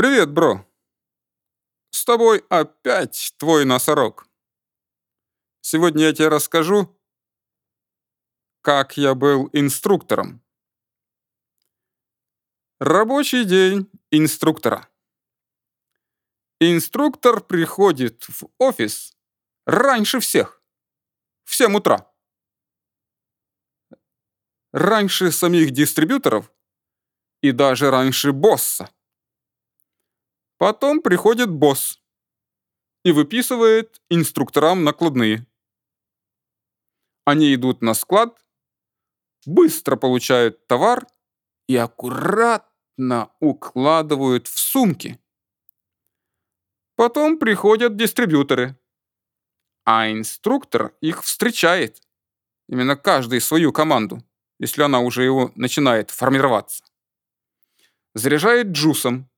Привет, бро. С тобой опять твой носорог. Сегодня я тебе расскажу, как я был инструктором. Рабочий день инструктора. Инструктор приходит в офис раньше всех, в 7 утра. Раньше самих дистрибьюторов и даже раньше босса. Потом приходит босс и выписывает инструкторам накладные. Они идут на склад, быстро получают товар и аккуратно укладывают в сумки. Потом приходят дистрибьюторы, а инструктор их встречает. Именно каждый свою команду, если она уже его начинает формироваться. Заряжает джусом,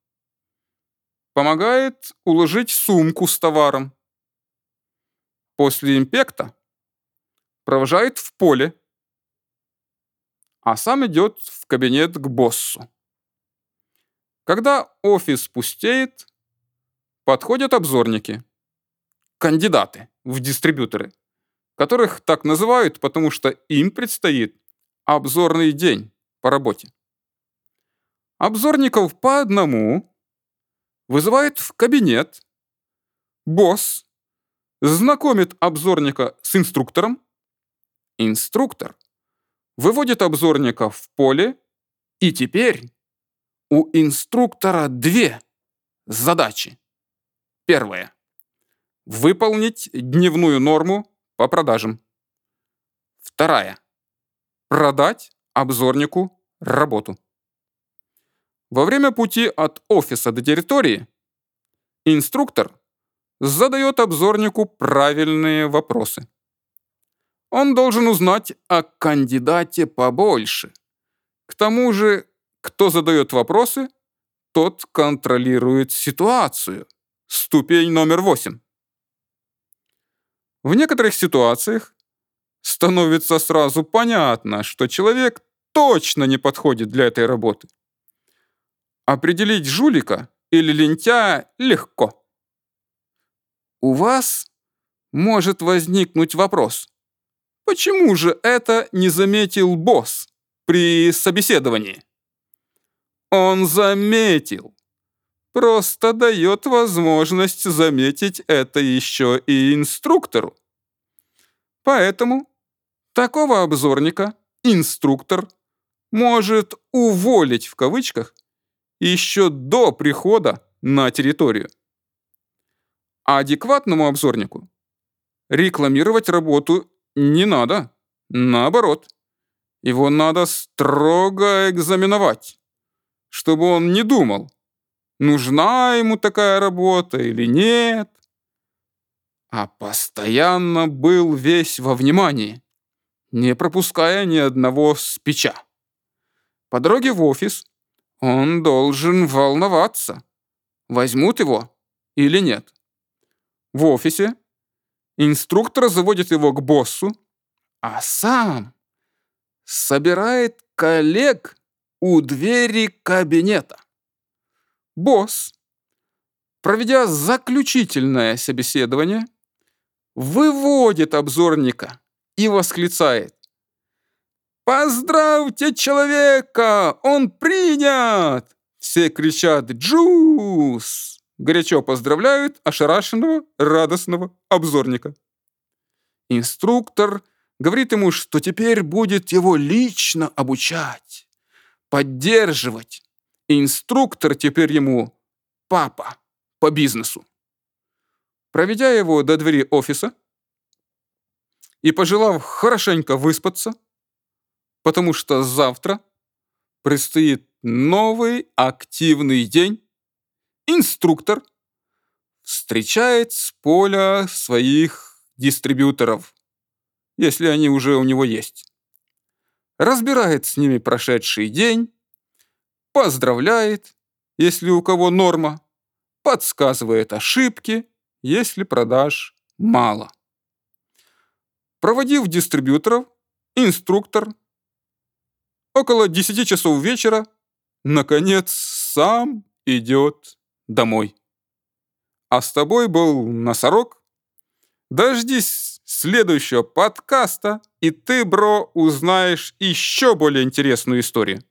Помогает уложить сумку с товаром. После импекта провожает в поле, а сам идет в кабинет к боссу. Когда офис пустеет, подходят обзорники, кандидаты в дистрибьюторы, которых так называют, потому что им предстоит обзорный день по работе. Обзорников по одному вызывает в кабинет. Босс знакомит обзорника с инструктором. Инструктор выводит обзорника в поле. И теперь у инструктора две задачи. Первая. Выполнить дневную норму по продажам. Вторая. Продать обзорнику работу. Во время пути от офиса до территории инструктор задает обзорнику правильные вопросы. Он должен узнать о кандидате побольше. К тому же, кто задает вопросы, тот контролирует ситуацию. Ступень номер восемь. В некоторых ситуациях становится сразу понятно, что человек точно не подходит для этой работы. Определить жулика или лентяя легко. У вас может возникнуть вопрос. Почему же это не заметил босс при собеседовании? Он заметил. Просто дает возможность заметить это еще и инструктору. Поэтому такого обзорника инструктор может уволить в кавычках еще до прихода на территорию. А адекватному обзорнику рекламировать работу не надо. Наоборот, его надо строго экзаменовать, чтобы он не думал, нужна ему такая работа или нет, а постоянно был весь во внимании, не пропуская ни одного спича. По дороге в офис он должен волноваться, возьмут его или нет. В офисе инструктор заводит его к боссу, а сам собирает коллег у двери кабинета. Босс, проведя заключительное собеседование, выводит обзорника и восклицает. «Поздравьте человека! Он принят!» Все кричат «Джус!» Горячо поздравляют ошарашенного, радостного обзорника. Инструктор говорит ему, что теперь будет его лично обучать, поддерживать. Инструктор теперь ему папа по бизнесу. Проведя его до двери офиса и пожелав хорошенько выспаться, потому что завтра предстоит новый активный день. Инструктор встречает с поля своих дистрибьюторов, если они уже у него есть. Разбирает с ними прошедший день, поздравляет, если у кого норма, подсказывает ошибки, если продаж мало. Проводив дистрибьюторов, инструктор Около десяти часов вечера, наконец, сам идет домой. А с тобой был Носорог. Дождись следующего подкаста, и ты, бро, узнаешь еще более интересную историю.